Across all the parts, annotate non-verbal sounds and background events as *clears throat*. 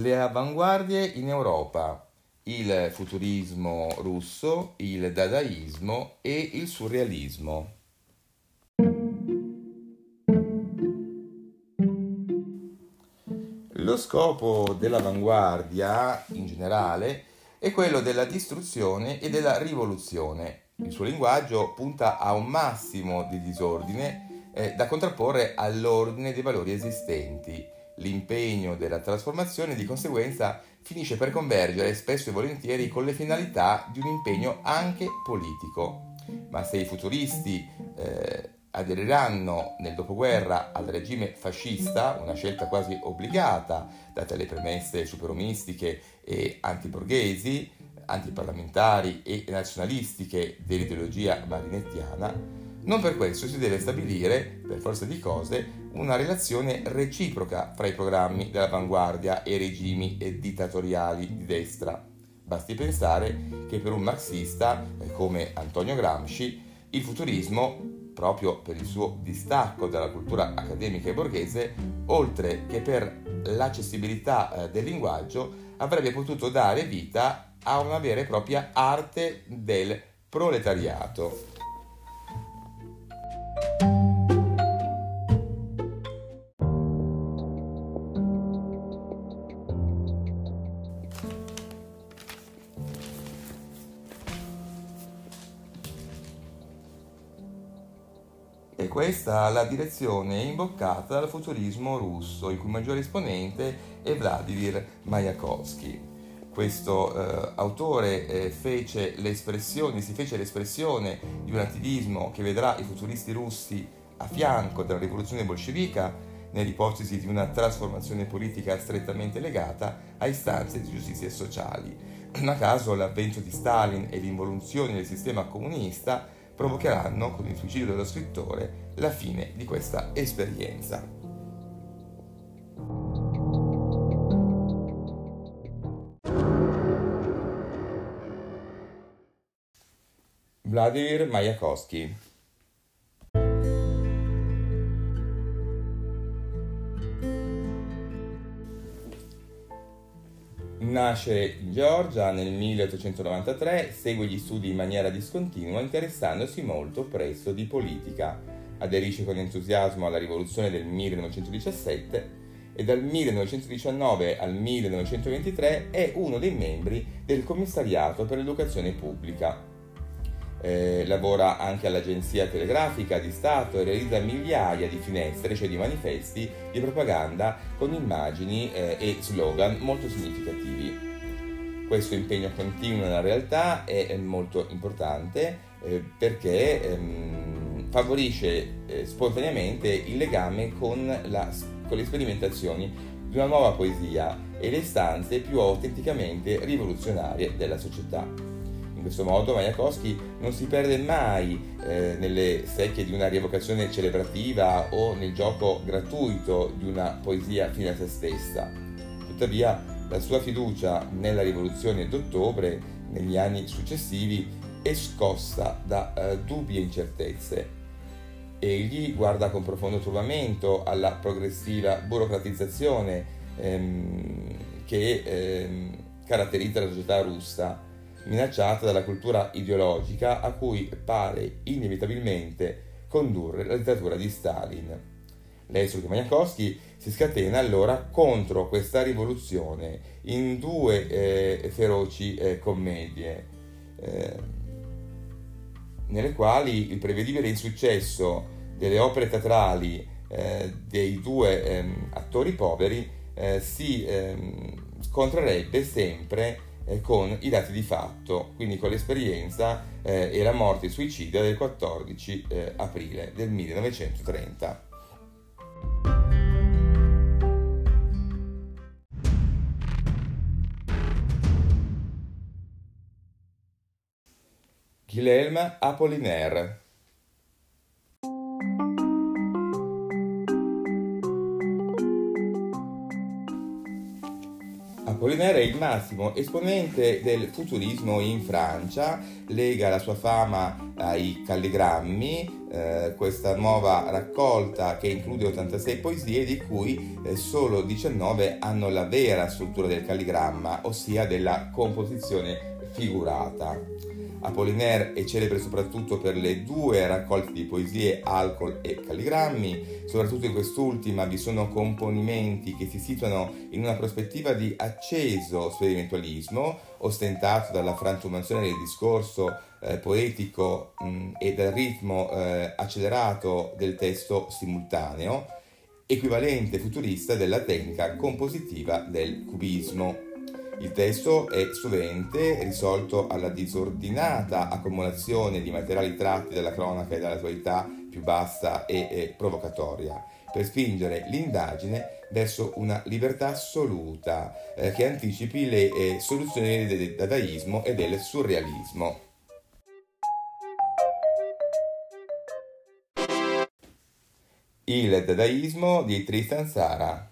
Le avanguardie in Europa, il futurismo russo, il dadaismo e il surrealismo. Lo scopo dell'avanguardia, in generale, è quello della distruzione e della rivoluzione. Il suo linguaggio punta a un massimo di disordine eh, da contrapporre all'ordine dei valori esistenti L'impegno della trasformazione di conseguenza finisce per convergere spesso e volentieri con le finalità di un impegno anche politico. Ma se i futuristi eh, aderiranno nel dopoguerra al regime fascista, una scelta quasi obbligata, date le premesse superomistiche e antiborghesi, antiparlamentari e nazionalistiche dell'ideologia marinettiana, non per questo si deve stabilire, per forza di cose, una relazione reciproca fra i programmi dell'avanguardia e i regimi dittatoriali di destra. Basti pensare che per un marxista eh, come Antonio Gramsci il futurismo, proprio per il suo distacco dalla cultura accademica e borghese, oltre che per l'accessibilità eh, del linguaggio, avrebbe potuto dare vita a una vera e propria arte del proletariato. Questa la direzione imboccata dal futurismo russo, il cui maggiore esponente è Vladimir Mayakovsky. Questo eh, autore eh, fece si fece l'espressione di un attivismo che vedrà i futuristi russi a fianco della rivoluzione bolscevica nell'ipotesi di una trasformazione politica strettamente legata a istanze di giustizia sociali. Non *clears throat* a caso l'avvento di Stalin e l'involuzione del sistema comunista provocheranno, con il suicidio dello scrittore, la fine di questa esperienza. Vladimir Mayakovsky Nasce in Georgia nel 1893, segue gli studi in maniera discontinua, interessandosi molto presto di politica. Aderisce con entusiasmo alla rivoluzione del 1917 e dal 1919 al 1923 è uno dei membri del Commissariato per l'Educazione Pubblica, eh, lavora anche all'agenzia telegrafica di Stato e realizza migliaia di finestre, cioè di manifesti di propaganda con immagini eh, e slogan molto significativi. Questo impegno continuo nella realtà è molto importante eh, perché ehm, favorisce eh, spontaneamente il legame con, la, con le sperimentazioni di una nuova poesia e le istanze più autenticamente rivoluzionarie della società. In questo modo Majakowski non si perde mai eh, nelle secchie di una rievocazione celebrativa o nel gioco gratuito di una poesia fine a se stessa. Tuttavia la sua fiducia nella rivoluzione d'ottobre, negli anni successivi, è scossa da eh, dubbie incertezze. Egli guarda con profondo turbamento alla progressiva burocratizzazione ehm, che ehm, caratterizza la società russa minacciata dalla cultura ideologica a cui pare inevitabilmente condurre la dittatura di Stalin. L'estro di Majakowski si scatena allora contro questa rivoluzione in due eh, feroci eh, commedie, eh, nelle quali il prevedibile insuccesso delle opere teatrali eh, dei due ehm, attori poveri eh, si ehm, scontrerebbe sempre eh, con i dati di fatto, quindi con l'esperienza eh, e la morte suicida del 14 eh, aprile del 1930. Guilherme Apollinaire Apollinaire è il massimo esponente del futurismo in Francia, lega la sua fama ai calligrammi, eh, questa nuova raccolta che include 86 poesie di cui eh, solo 19 hanno la vera struttura del calligramma, ossia della composizione figurata. Apollinaire è celebre soprattutto per le due raccolte di poesie Alcol e Calligrammi, soprattutto in quest'ultima vi sono componimenti che si situano in una prospettiva di acceso sperimentalismo, ostentato dalla frantumazione del discorso eh, poetico mh, e dal ritmo eh, accelerato del testo simultaneo, equivalente futurista della tecnica compositiva del cubismo. Il testo è sovente risolto alla disordinata accumulazione di materiali tratti dalla cronaca e dall'attualità più bassa e, e provocatoria, per spingere l'indagine verso una libertà assoluta eh, che anticipi le eh, soluzioni del dadaismo e del surrealismo. Il dadaismo di Tristan Sara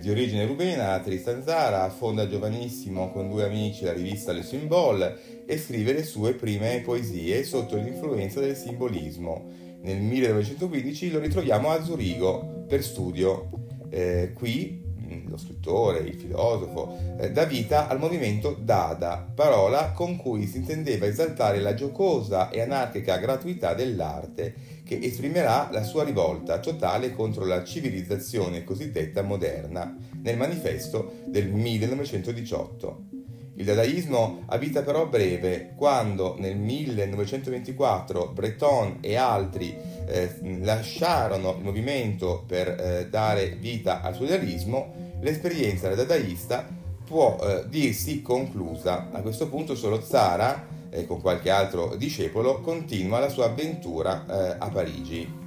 di origine rubena, Tristan Zara, fonda giovanissimo con due amici la rivista Le Symbol e scrive le sue prime poesie sotto l'influenza del simbolismo. Nel 1915 lo ritroviamo a Zurigo per studio. Eh, qui lo scrittore, il filosofo, eh, dà vita al movimento Dada, parola con cui si intendeva esaltare la giocosa e anarchica gratuità dell'arte che esprimerà la sua rivolta totale contro la civilizzazione cosiddetta moderna nel manifesto del 1918. Il dadaismo ha vita però breve, quando nel 1924 Breton e altri eh, lasciarono il movimento per eh, dare vita al surrealismo, l'esperienza dadaista può eh, dirsi conclusa. A questo punto solo Zara e con qualche altro discepolo continua la sua avventura eh, a Parigi.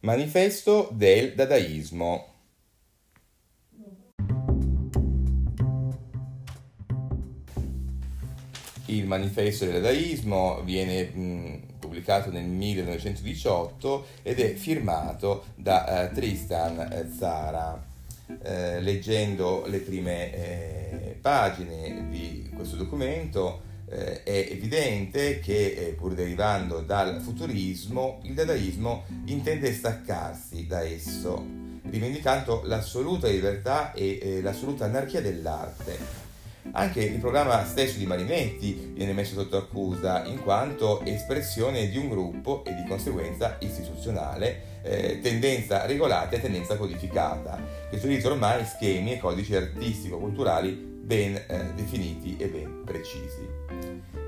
Manifesto del dadaismo. Il manifesto del dadaismo viene mh, pubblicato nel 1918 ed è firmato da uh, Tristan Zara eh, leggendo le prime eh, pagine di questo documento eh, è evidente che eh, pur derivando dal futurismo, il dadaismo intende staccarsi da esso, rivendicando l'assoluta libertà e eh, l'assoluta anarchia dell'arte. Anche il programma stesso di Marinetti viene messo sotto accusa in quanto espressione di un gruppo e di conseguenza istituzionale eh, tendenza regolata e tendenza codificata, che utilizza ormai schemi e codici artistico-culturali ben eh, definiti e ben precisi.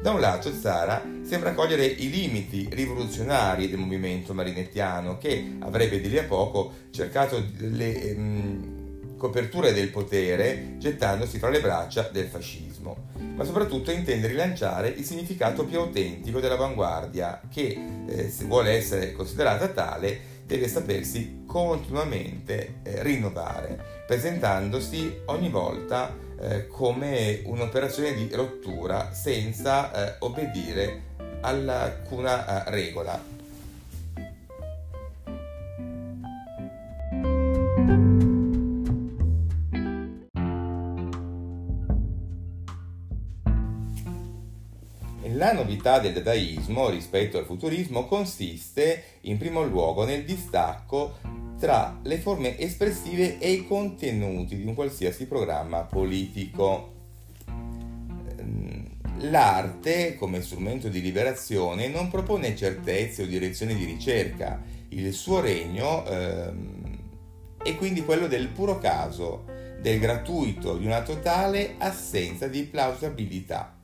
Da un lato Zara sembra cogliere i limiti rivoluzionari del movimento marinettiano che avrebbe di lì a poco cercato le ehm, coperture del potere gettandosi fra le braccia del fascismo, ma soprattutto intende rilanciare il significato più autentico dell'avanguardia che, eh, se vuole essere considerata tale, deve sapersi continuamente eh, rinnovare, presentandosi ogni volta eh, come un'operazione di rottura senza eh, obbedire ad alcuna eh, regola. Novità del dadaismo rispetto al futurismo consiste in primo luogo nel distacco tra le forme espressive e i contenuti di un qualsiasi programma politico. L'arte, come strumento di liberazione, non propone certezze o direzioni di ricerca. Il suo regno ehm, è quindi quello del puro caso, del gratuito, di una totale assenza di plausibilità.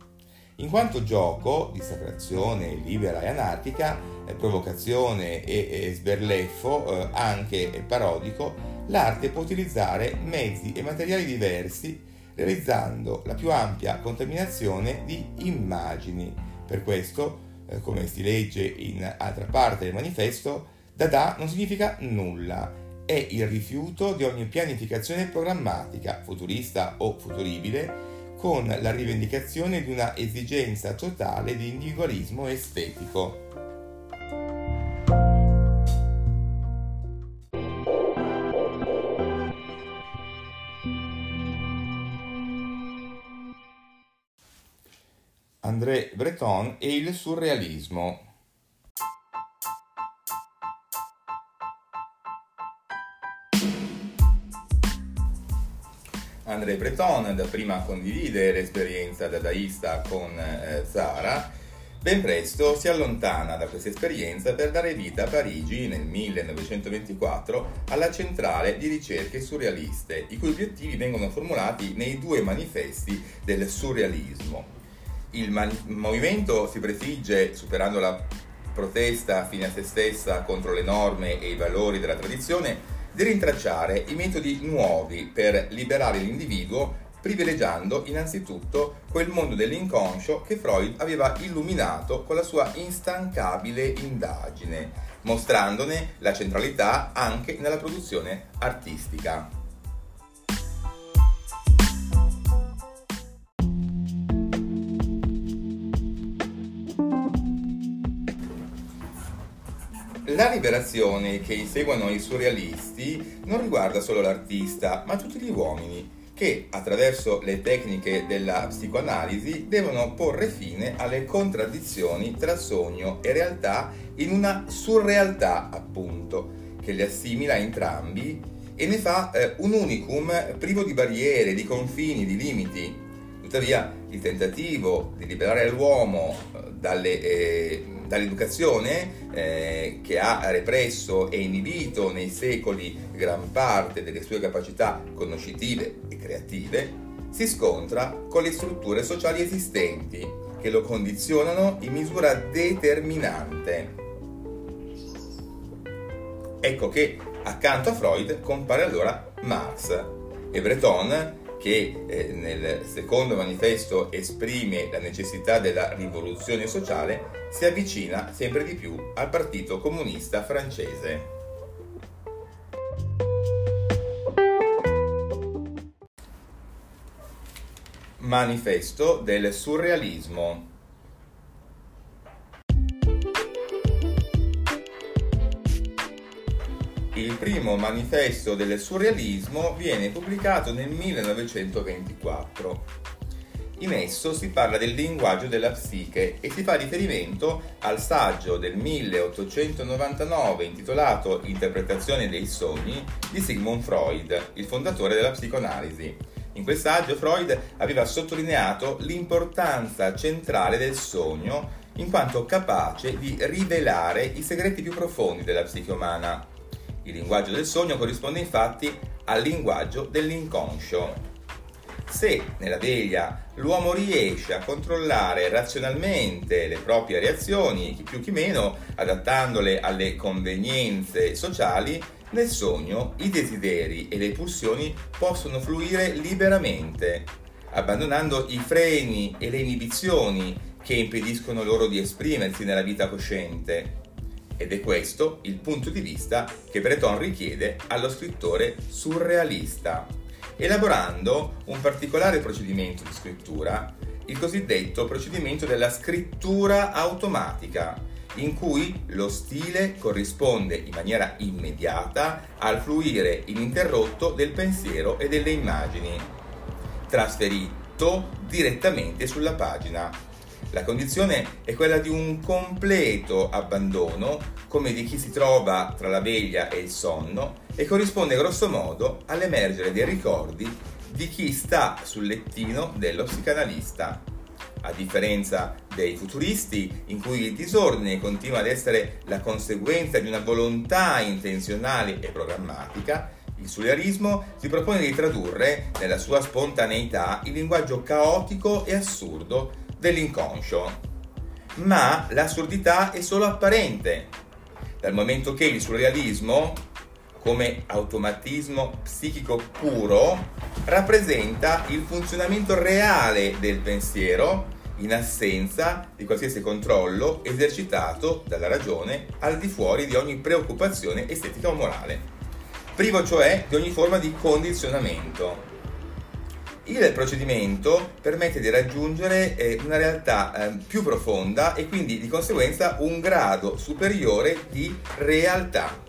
In quanto gioco, dissacrazione libera e anarchica, eh, provocazione e, sberleffo, eh, anche parodico, l'arte può utilizzare mezzi e materiali diversi realizzando la più ampia contaminazione di immagini. Per questo, eh, come si legge in altra parte del manifesto, Dada non significa nulla, è il rifiuto di ogni pianificazione programmatica, futurista o futuribile, con la rivendicazione di una esigenza totale di individualismo estetico. André Breton e il surrealismo. André Breton dapprima condivide l'esperienza dadaista con eh, Zara, ben presto si allontana da questa esperienza per dare vita a Parigi nel 1924 alla centrale di ricerche surrealiste, i cui obiettivi vengono formulati nei due manifesti del surrealismo. Il man- movimento si prefigge, superando la protesta fine a se stessa contro le norme e i valori della tradizione, di rintracciare i metodi nuovi per liberare l'individuo privilegiando innanzitutto quel mondo dell'inconscio che Freud aveva illuminato con la sua instancabile indagine, mostrandone la centralità anche nella produzione artistica. La liberazione che inseguono i surrealisti non riguarda solo l'artista, ma tutti gli uomini che, attraverso le tecniche della psicoanalisi, devono porre fine alle contraddizioni tra sogno e realtà in una surrealtà, appunto, che li assimila entrambi e ne fa eh, un unicum privo di barriere, di confini, di limiti. Tuttavia, il tentativo di liberare l'uomo eh, dalle... Eh, dall'educazione eh, che ha represso e inibito nei secoli gran parte delle sue capacità conoscitive e creative, si scontra con le strutture sociali esistenti che lo condizionano in misura determinante. Ecco che accanto a Freud compare allora Marx e Breton che eh, nel secondo manifesto esprime la necessità della rivoluzione sociale, si avvicina sempre di più al Partito Comunista francese. Manifesto del surrealismo Il primo manifesto del surrealismo viene pubblicato nel 1924. In esso si parla del linguaggio della psiche e si fa riferimento al saggio del 1899 intitolato Interpretazione dei sogni di Sigmund Freud, il fondatore della psicoanalisi. In quel saggio Freud aveva sottolineato l'importanza centrale del sogno in quanto capace di rivelare i segreti più profondi della psiche umana. Il linguaggio del sogno corrisponde infatti al linguaggio dell'inconscio. Se nella veglia l'uomo riesce a controllare razionalmente le proprie reazioni, chi più chi meno, adattandole alle convenienze sociali, nel sogno i desideri e le pulsioni possono fluire liberamente, abbandonando i freni e le inibizioni che impediscono loro di esprimersi nella vita cosciente. Ed è questo il punto di vista che Breton richiede allo scrittore surrealista, elaborando un particolare procedimento di scrittura, il cosiddetto procedimento della scrittura automatica, in cui lo stile corrisponde in maniera immediata al fluire ininterrotto del pensiero e delle immagini, trasferito direttamente sulla pagina la condizione è quella di un completo abbandono, come di chi si trova tra la veglia e il sonno, e corrisponde grosso modo all'emergere dei ricordi di chi sta sul lettino dello psicanalista. A differenza dei futuristi, in cui il disordine continua ad essere la conseguenza di una volontà intenzionale e programmatica, il surrealismo si propone di tradurre, nella sua spontaneità, il linguaggio caotico e assurdo dell'inconscio. Ma l'assurdità è solo apparente, dal momento che il surrealismo, come automatismo psichico puro, rappresenta il funzionamento reale del pensiero in assenza di qualsiasi controllo esercitato dalla ragione al di fuori di ogni preoccupazione estetica o morale, privo cioè di ogni forma di condizionamento. Il procedimento permette di raggiungere eh, una realtà eh, più profonda e quindi di conseguenza un grado superiore di realtà.